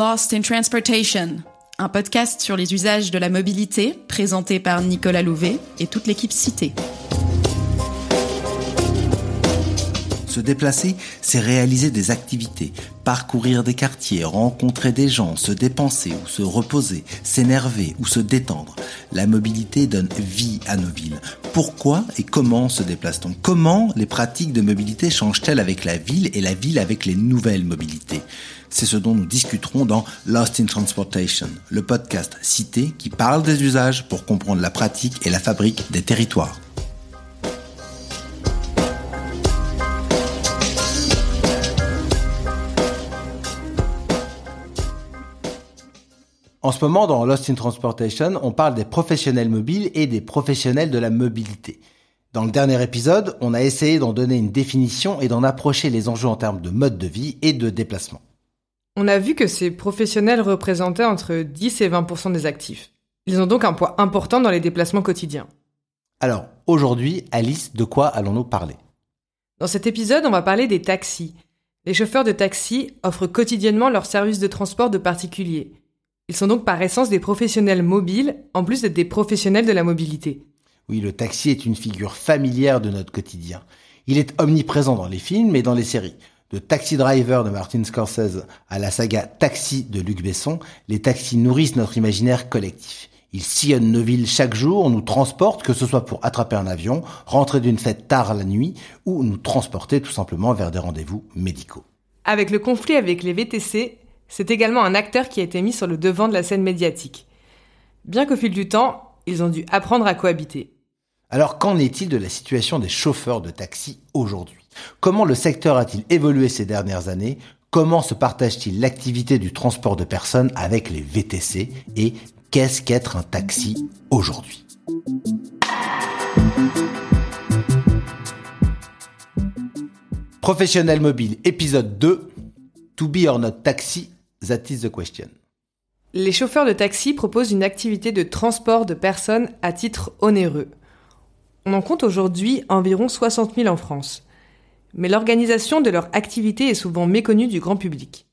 Lost in Transportation, un podcast sur les usages de la mobilité présenté par Nicolas Louvet et toute l'équipe citée. Se déplacer, c'est réaliser des activités, parcourir des quartiers, rencontrer des gens, se dépenser ou se reposer, s'énerver ou se détendre. La mobilité donne vie à nos villes. Pourquoi et comment se déplace-t-on? Comment les pratiques de mobilité changent-elles avec la ville et la ville avec les nouvelles mobilités? C'est ce dont nous discuterons dans Lost in Transportation, le podcast cité qui parle des usages pour comprendre la pratique et la fabrique des territoires. En ce moment, dans Lost in Transportation, on parle des professionnels mobiles et des professionnels de la mobilité. Dans le dernier épisode, on a essayé d'en donner une définition et d'en approcher les enjeux en termes de mode de vie et de déplacement. On a vu que ces professionnels représentaient entre 10 et 20% des actifs. Ils ont donc un poids important dans les déplacements quotidiens. Alors, aujourd'hui, Alice, de quoi allons-nous parler? Dans cet épisode, on va parler des taxis. Les chauffeurs de taxi offrent quotidiennement leurs services de transport de particuliers. Ils sont donc par essence des professionnels mobiles, en plus d'être des professionnels de la mobilité. Oui, le taxi est une figure familière de notre quotidien. Il est omniprésent dans les films et dans les séries. De Taxi Driver de Martin Scorsese à la saga Taxi de Luc Besson, les taxis nourrissent notre imaginaire collectif. Ils sillonnent nos villes chaque jour, nous transportent, que ce soit pour attraper un avion, rentrer d'une fête tard la nuit, ou nous transporter tout simplement vers des rendez-vous médicaux. Avec le conflit avec les VTC, c'est également un acteur qui a été mis sur le devant de la scène médiatique. Bien qu'au fil du temps, ils ont dû apprendre à cohabiter. Alors qu'en est-il de la situation des chauffeurs de taxi aujourd'hui? Comment le secteur a-t-il évolué ces dernières années? Comment se partage-t-il l'activité du transport de personnes avec les VTC Et qu'est-ce qu'être un taxi aujourd'hui? Professionnel mobile, épisode 2. To be or not taxi, That is the question. Les chauffeurs de taxi proposent une activité de transport de personnes à titre onéreux. On en compte aujourd'hui environ 60 000 en France. Mais l'organisation de leur activité est souvent méconnue du grand public.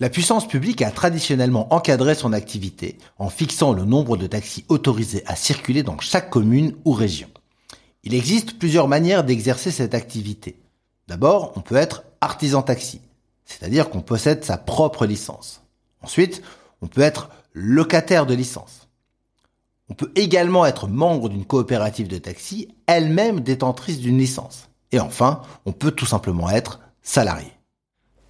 La puissance publique a traditionnellement encadré son activité en fixant le nombre de taxis autorisés à circuler dans chaque commune ou région. Il existe plusieurs manières d'exercer cette activité. D'abord, on peut être artisan taxi, c'est-à-dire qu'on possède sa propre licence. Ensuite, on peut être locataire de licence. On peut également être membre d'une coopérative de taxi, elle-même détentrice d'une licence. Et enfin, on peut tout simplement être salarié.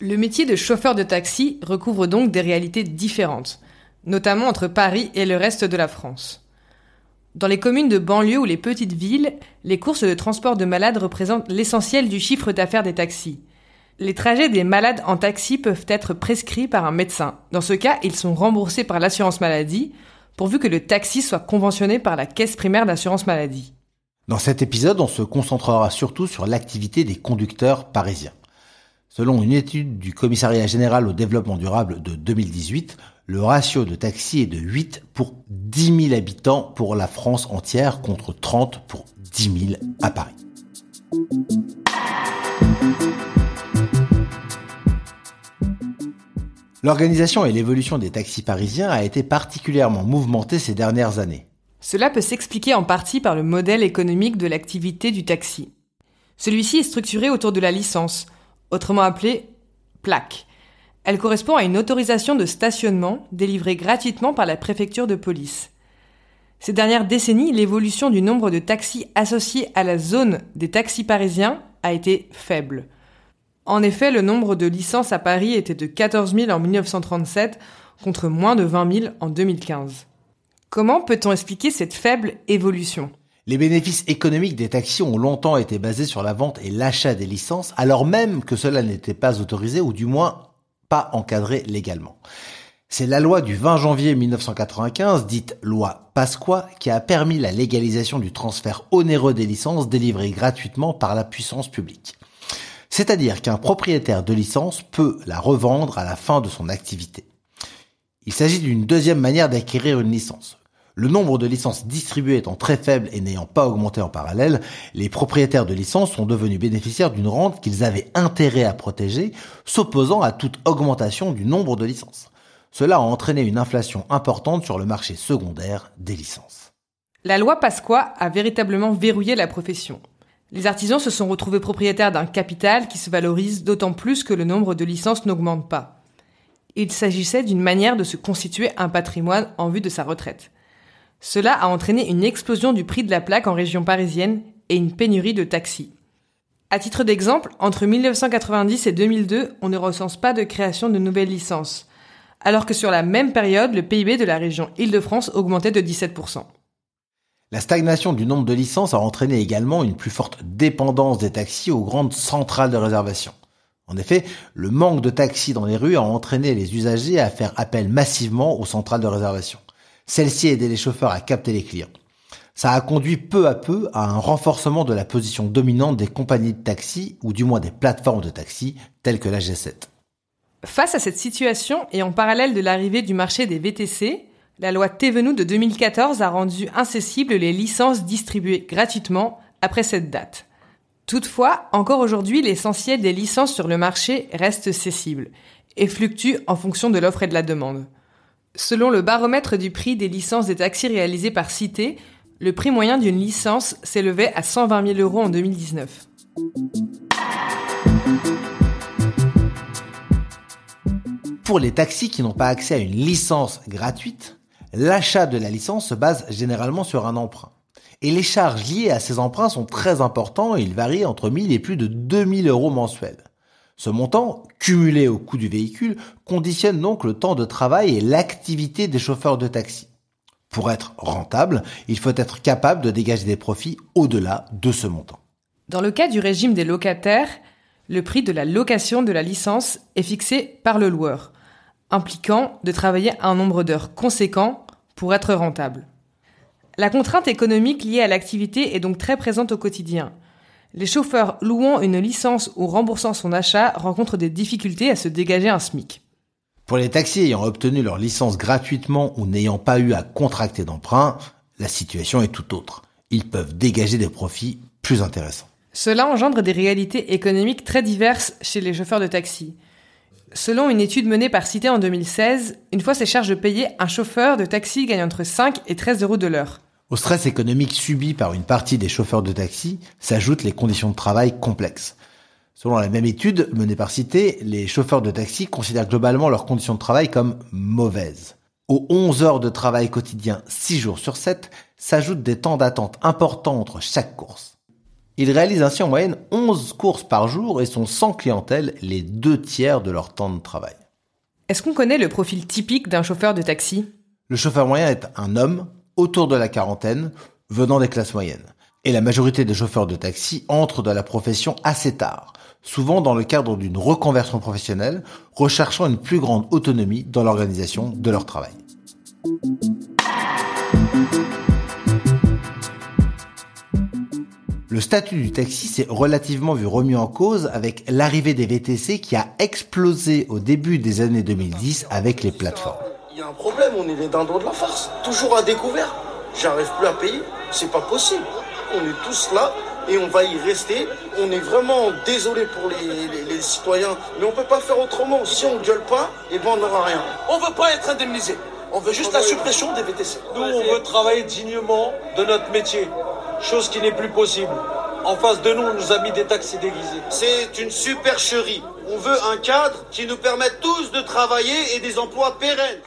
Le métier de chauffeur de taxi recouvre donc des réalités différentes, notamment entre Paris et le reste de la France. Dans les communes de banlieue ou les petites villes, les courses de transport de malades représentent l'essentiel du chiffre d'affaires des taxis. Les trajets des malades en taxi peuvent être prescrits par un médecin. Dans ce cas, ils sont remboursés par l'assurance maladie, pourvu que le taxi soit conventionné par la caisse primaire d'assurance maladie. Dans cet épisode, on se concentrera surtout sur l'activité des conducteurs parisiens. Selon une étude du Commissariat général au développement durable de 2018, le ratio de taxi est de 8 pour 10 000 habitants pour la France entière contre 30 pour 10 000 à Paris. L'organisation et l'évolution des taxis parisiens a été particulièrement mouvementée ces dernières années. Cela peut s'expliquer en partie par le modèle économique de l'activité du taxi. Celui-ci est structuré autour de la licence, autrement appelée plaque. Elle correspond à une autorisation de stationnement délivrée gratuitement par la préfecture de police. Ces dernières décennies, l'évolution du nombre de taxis associés à la zone des taxis parisiens a été faible. En effet, le nombre de licences à Paris était de 14 000 en 1937 contre moins de 20 000 en 2015. Comment peut-on expliquer cette faible évolution? Les bénéfices économiques des taxis ont longtemps été basés sur la vente et l'achat des licences, alors même que cela n'était pas autorisé ou du moins pas encadré légalement. C'est la loi du 20 janvier 1995, dite loi Pasqua, qui a permis la légalisation du transfert onéreux des licences délivrées gratuitement par la puissance publique. C'est-à-dire qu'un propriétaire de licence peut la revendre à la fin de son activité. Il s'agit d'une deuxième manière d'acquérir une licence. Le nombre de licences distribuées étant très faible et n'ayant pas augmenté en parallèle, les propriétaires de licences sont devenus bénéficiaires d'une rente qu'ils avaient intérêt à protéger, s'opposant à toute augmentation du nombre de licences. Cela a entraîné une inflation importante sur le marché secondaire des licences. La loi Pasqua a véritablement verrouillé la profession. Les artisans se sont retrouvés propriétaires d'un capital qui se valorise d'autant plus que le nombre de licences n'augmente pas. Il s'agissait d'une manière de se constituer un patrimoine en vue de sa retraite. Cela a entraîné une explosion du prix de la plaque en région parisienne et une pénurie de taxis. À titre d'exemple, entre 1990 et 2002, on ne recense pas de création de nouvelles licences, alors que sur la même période, le PIB de la région Île-de-France augmentait de 17%. La stagnation du nombre de licences a entraîné également une plus forte dépendance des taxis aux grandes centrales de réservation. En effet, le manque de taxis dans les rues a entraîné les usagers à faire appel massivement aux centrales de réservation. Celles-ci aidaient les chauffeurs à capter les clients. Ça a conduit peu à peu à un renforcement de la position dominante des compagnies de taxis, ou du moins des plateformes de taxis, telles que la G7. Face à cette situation et en parallèle de l'arrivée du marché des VTC, la loi Thévenoud de 2014 a rendu incessibles les licences distribuées gratuitement après cette date. Toutefois, encore aujourd'hui, l'essentiel des licences sur le marché reste cessible et fluctue en fonction de l'offre et de la demande. Selon le baromètre du prix des licences des taxis réalisé par Cité, le prix moyen d'une licence s'élevait à 120 000 euros en 2019. Pour les taxis qui n'ont pas accès à une licence gratuite, L'achat de la licence se base généralement sur un emprunt. Et les charges liées à ces emprunts sont très importants et ils varient entre 1000 et plus de 2000 euros mensuels. Ce montant, cumulé au coût du véhicule, conditionne donc le temps de travail et l'activité des chauffeurs de taxi. Pour être rentable, il faut être capable de dégager des profits au-delà de ce montant. Dans le cas du régime des locataires, le prix de la location de la licence est fixé par le loueur, impliquant de travailler un nombre d'heures conséquent pour être rentable. La contrainte économique liée à l'activité est donc très présente au quotidien. Les chauffeurs louant une licence ou remboursant son achat rencontrent des difficultés à se dégager un SMIC. Pour les taxis ayant obtenu leur licence gratuitement ou n'ayant pas eu à contracter d'emprunt, la situation est tout autre. Ils peuvent dégager des profits plus intéressants. Cela engendre des réalités économiques très diverses chez les chauffeurs de taxi. Selon une étude menée par Cité en 2016, une fois ses charges payées, un chauffeur de taxi gagne entre 5 et 13 euros de l'heure. Au stress économique subi par une partie des chauffeurs de taxi s'ajoutent les conditions de travail complexes. Selon la même étude menée par Cité, les chauffeurs de taxi considèrent globalement leurs conditions de travail comme mauvaises. Aux 11 heures de travail quotidien 6 jours sur 7 s'ajoutent des temps d'attente importants entre chaque course. Ils réalisent ainsi en moyenne 11 courses par jour et sont sans clientèle les deux tiers de leur temps de travail. Est-ce qu'on connaît le profil typique d'un chauffeur de taxi? Le chauffeur moyen est un homme, autour de la quarantaine, venant des classes moyennes. Et la majorité des chauffeurs de taxi entrent dans la profession assez tard, souvent dans le cadre d'une reconversion professionnelle, recherchant une plus grande autonomie dans l'organisation de leur travail. Le statut du taxi s'est relativement vu remis en cause avec l'arrivée des VTC qui a explosé au début des années 2010 avec les plateformes. Il y a un problème, on est les dindons de la farce. Toujours à découvert. J'arrive plus à payer. C'est pas possible. On est tous là et on va y rester. On est vraiment désolé pour les, citoyens, mais on peut pas faire autrement. Si on gueule pas, et eh ben on n'aura rien. On veut pas être indemnisé. On veut juste la suppression des VTC. Nous, on veut travailler dignement de notre métier chose qui n'est plus possible. En face de nous, on nous a mis des taxis déguisés. C'est une supercherie. On veut un cadre qui nous permette tous de travailler et des emplois pérennes.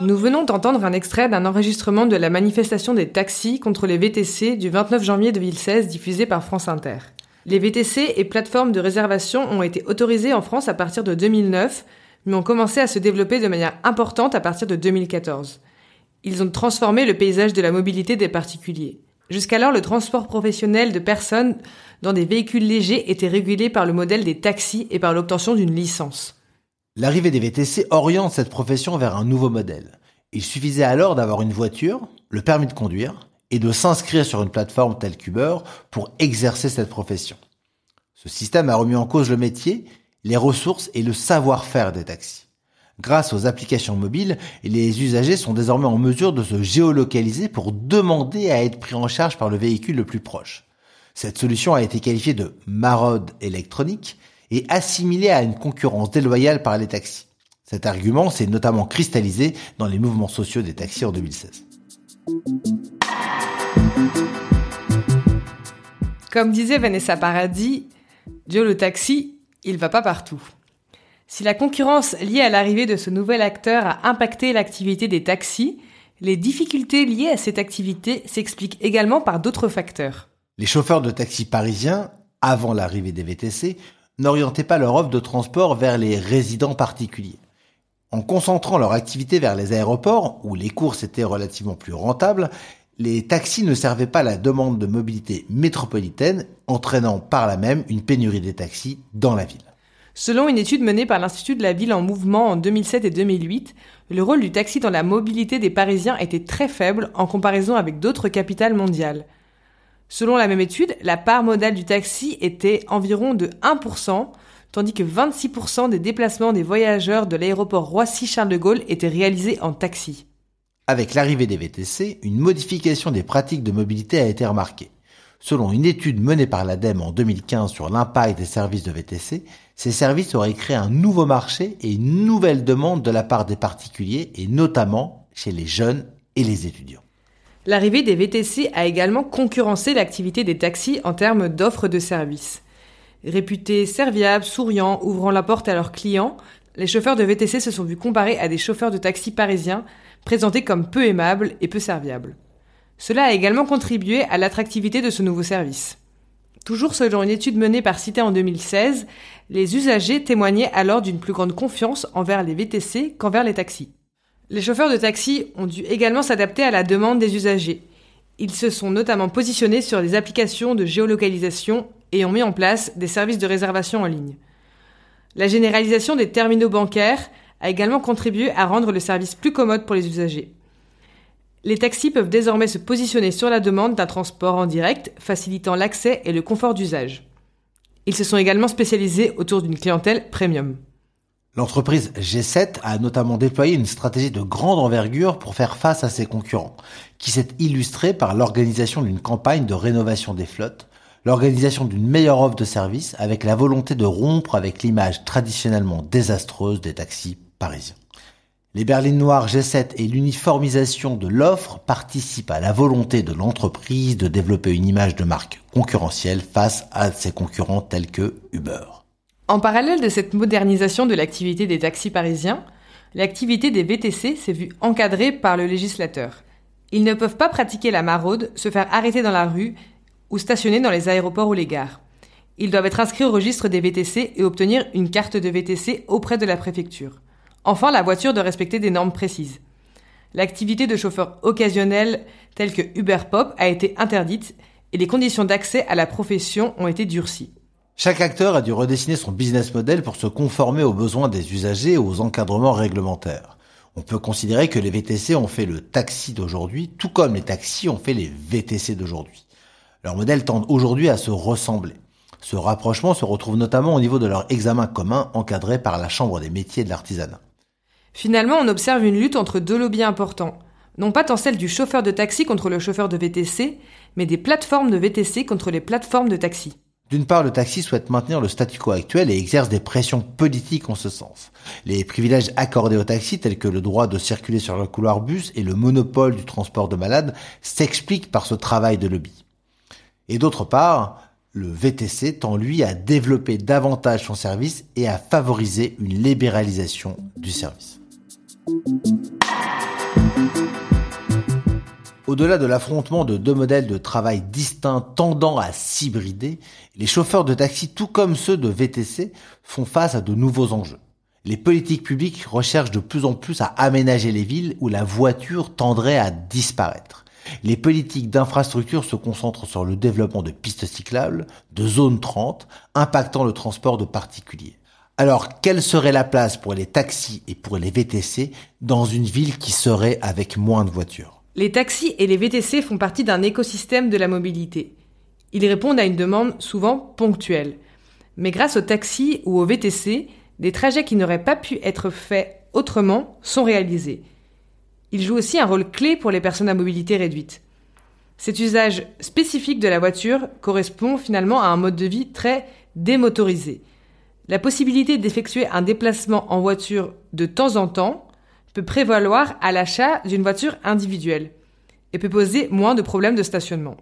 Nous venons d'entendre un extrait d'un enregistrement de la manifestation des taxis contre les VTC du 29 janvier 2016 diffusé par France Inter. Les VTC et plateformes de réservation ont été autorisés en France à partir de 2009, mais ont commencé à se développer de manière importante à partir de 2014. Ils ont transformé le paysage de la mobilité des particuliers. Jusqu'alors, le transport professionnel de personnes dans des véhicules légers était régulé par le modèle des taxis et par l'obtention d'une licence. L'arrivée des VTC oriente cette profession vers un nouveau modèle. Il suffisait alors d'avoir une voiture, le permis de conduire, et de s'inscrire sur une plateforme telle qu'Uber pour exercer cette profession. Ce système a remis en cause le métier, les ressources et le savoir-faire des taxis. Grâce aux applications mobiles, les usagers sont désormais en mesure de se géolocaliser pour demander à être pris en charge par le véhicule le plus proche. Cette solution a été qualifiée de maraude électronique et assimilée à une concurrence déloyale par les taxis. Cet argument s'est notamment cristallisé dans les mouvements sociaux des taxis en 2016. Comme disait Vanessa Paradis, Joe le taxi, il va pas partout. Si la concurrence liée à l'arrivée de ce nouvel acteur a impacté l'activité des taxis, les difficultés liées à cette activité s'expliquent également par d'autres facteurs. Les chauffeurs de taxis parisiens, avant l'arrivée des VTC, n'orientaient pas leur offre de transport vers les résidents particuliers. En concentrant leur activité vers les aéroports, où les courses étaient relativement plus rentables, les taxis ne servaient pas la demande de mobilité métropolitaine, entraînant par là même une pénurie des taxis dans la ville. Selon une étude menée par l'Institut de la ville en mouvement en 2007 et 2008, le rôle du taxi dans la mobilité des Parisiens était très faible en comparaison avec d'autres capitales mondiales. Selon la même étude, la part modale du taxi était environ de 1%, tandis que 26% des déplacements des voyageurs de l'aéroport Roissy-Charles de Gaulle étaient réalisés en taxi. Avec l'arrivée des VTC, une modification des pratiques de mobilité a été remarquée. Selon une étude menée par l'ADEME en 2015 sur l'impact des services de VTC, ces services auraient créé un nouveau marché et une nouvelle demande de la part des particuliers et notamment chez les jeunes et les étudiants. L'arrivée des VTC a également concurrencé l'activité des taxis en termes d'offres de services. Réputés serviables, souriants, ouvrant la porte à leurs clients, les chauffeurs de VTC se sont vus comparés à des chauffeurs de taxi parisiens présentés comme peu aimables et peu serviables. Cela a également contribué à l'attractivité de ce nouveau service. Toujours selon une étude menée par Cité en 2016, les usagers témoignaient alors d'une plus grande confiance envers les VTC qu'envers les taxis. Les chauffeurs de taxi ont dû également s'adapter à la demande des usagers. Ils se sont notamment positionnés sur des applications de géolocalisation et ont mis en place des services de réservation en ligne. La généralisation des terminaux bancaires a également contribué à rendre le service plus commode pour les usagers. Les taxis peuvent désormais se positionner sur la demande d'un transport en direct, facilitant l'accès et le confort d'usage. Ils se sont également spécialisés autour d'une clientèle premium. L'entreprise G7 a notamment déployé une stratégie de grande envergure pour faire face à ses concurrents, qui s'est illustrée par l'organisation d'une campagne de rénovation des flottes, l'organisation d'une meilleure offre de service avec la volonté de rompre avec l'image traditionnellement désastreuse des taxis parisiens. Les berlines noires G7 et l'uniformisation de l'offre participent à la volonté de l'entreprise de développer une image de marque concurrentielle face à ses concurrents tels que Uber. En parallèle de cette modernisation de l'activité des taxis parisiens, l'activité des VTC s'est vue encadrée par le législateur. Ils ne peuvent pas pratiquer la maraude, se faire arrêter dans la rue ou stationner dans les aéroports ou les gares. Ils doivent être inscrits au registre des VTC et obtenir une carte de VTC auprès de la préfecture. Enfin, la voiture doit respecter des normes précises. L'activité de chauffeur occasionnel telle que Uber Pop a été interdite et les conditions d'accès à la profession ont été durcies. Chaque acteur a dû redessiner son business model pour se conformer aux besoins des usagers et aux encadrements réglementaires. On peut considérer que les VTC ont fait le taxi d'aujourd'hui, tout comme les taxis ont fait les VTC d'aujourd'hui. Leurs modèles tendent aujourd'hui à se ressembler. Ce rapprochement se retrouve notamment au niveau de leur examen commun encadré par la Chambre des métiers de l'artisanat. Finalement, on observe une lutte entre deux lobbies importants. Non pas tant celle du chauffeur de taxi contre le chauffeur de VTC, mais des plateformes de VTC contre les plateformes de taxi. D'une part, le taxi souhaite maintenir le statu quo actuel et exerce des pressions politiques en ce sens. Les privilèges accordés au taxi, tels que le droit de circuler sur le couloir bus et le monopole du transport de malades, s'expliquent par ce travail de lobby. Et d'autre part, le VTC tend lui à développer davantage son service et à favoriser une libéralisation du service. Au-delà de l'affrontement de deux modèles de travail distincts tendant à s'hybrider, les chauffeurs de taxi, tout comme ceux de VTC, font face à de nouveaux enjeux. Les politiques publiques recherchent de plus en plus à aménager les villes où la voiture tendrait à disparaître. Les politiques d'infrastructure se concentrent sur le développement de pistes cyclables, de zones 30, impactant le transport de particuliers. Alors, quelle serait la place pour les taxis et pour les VTC dans une ville qui serait avec moins de voitures? Les taxis et les VTC font partie d'un écosystème de la mobilité. Ils répondent à une demande souvent ponctuelle. Mais grâce aux taxis ou aux VTC, des trajets qui n'auraient pas pu être faits autrement sont réalisés. Ils jouent aussi un rôle clé pour les personnes à mobilité réduite. Cet usage spécifique de la voiture correspond finalement à un mode de vie très démotorisé. La possibilité d'effectuer un déplacement en voiture de temps en temps peut prévaloir à l'achat d'une voiture individuelle et peut poser moins de problèmes de stationnement.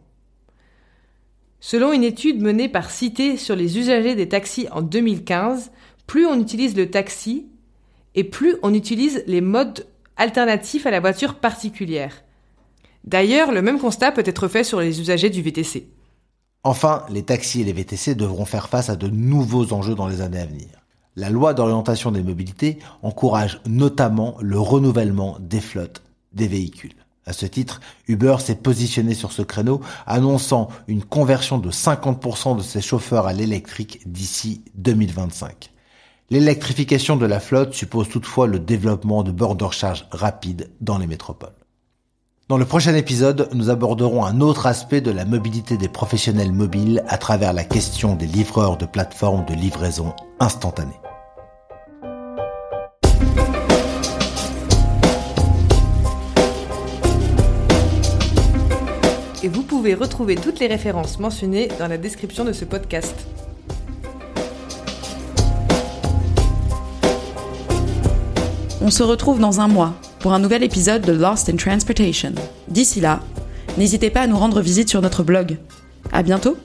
Selon une étude menée par Cité sur les usagers des taxis en 2015, plus on utilise le taxi et plus on utilise les modes alternatifs à la voiture particulière. D'ailleurs, le même constat peut être fait sur les usagers du VTC. Enfin, les taxis et les VTC devront faire face à de nouveaux enjeux dans les années à venir. La loi d'orientation des mobilités encourage notamment le renouvellement des flottes des véhicules. À ce titre, Uber s'est positionné sur ce créneau, annonçant une conversion de 50% de ses chauffeurs à l'électrique d'ici 2025. L'électrification de la flotte suppose toutefois le développement de bords de recharge rapides dans les métropoles. Dans le prochain épisode, nous aborderons un autre aspect de la mobilité des professionnels mobiles à travers la question des livreurs de plateformes de livraison instantanée. Et vous pouvez retrouver toutes les références mentionnées dans la description de ce podcast. On se retrouve dans un mois pour un nouvel épisode de Lost in Transportation. D'ici là, n'hésitez pas à nous rendre visite sur notre blog. À bientôt!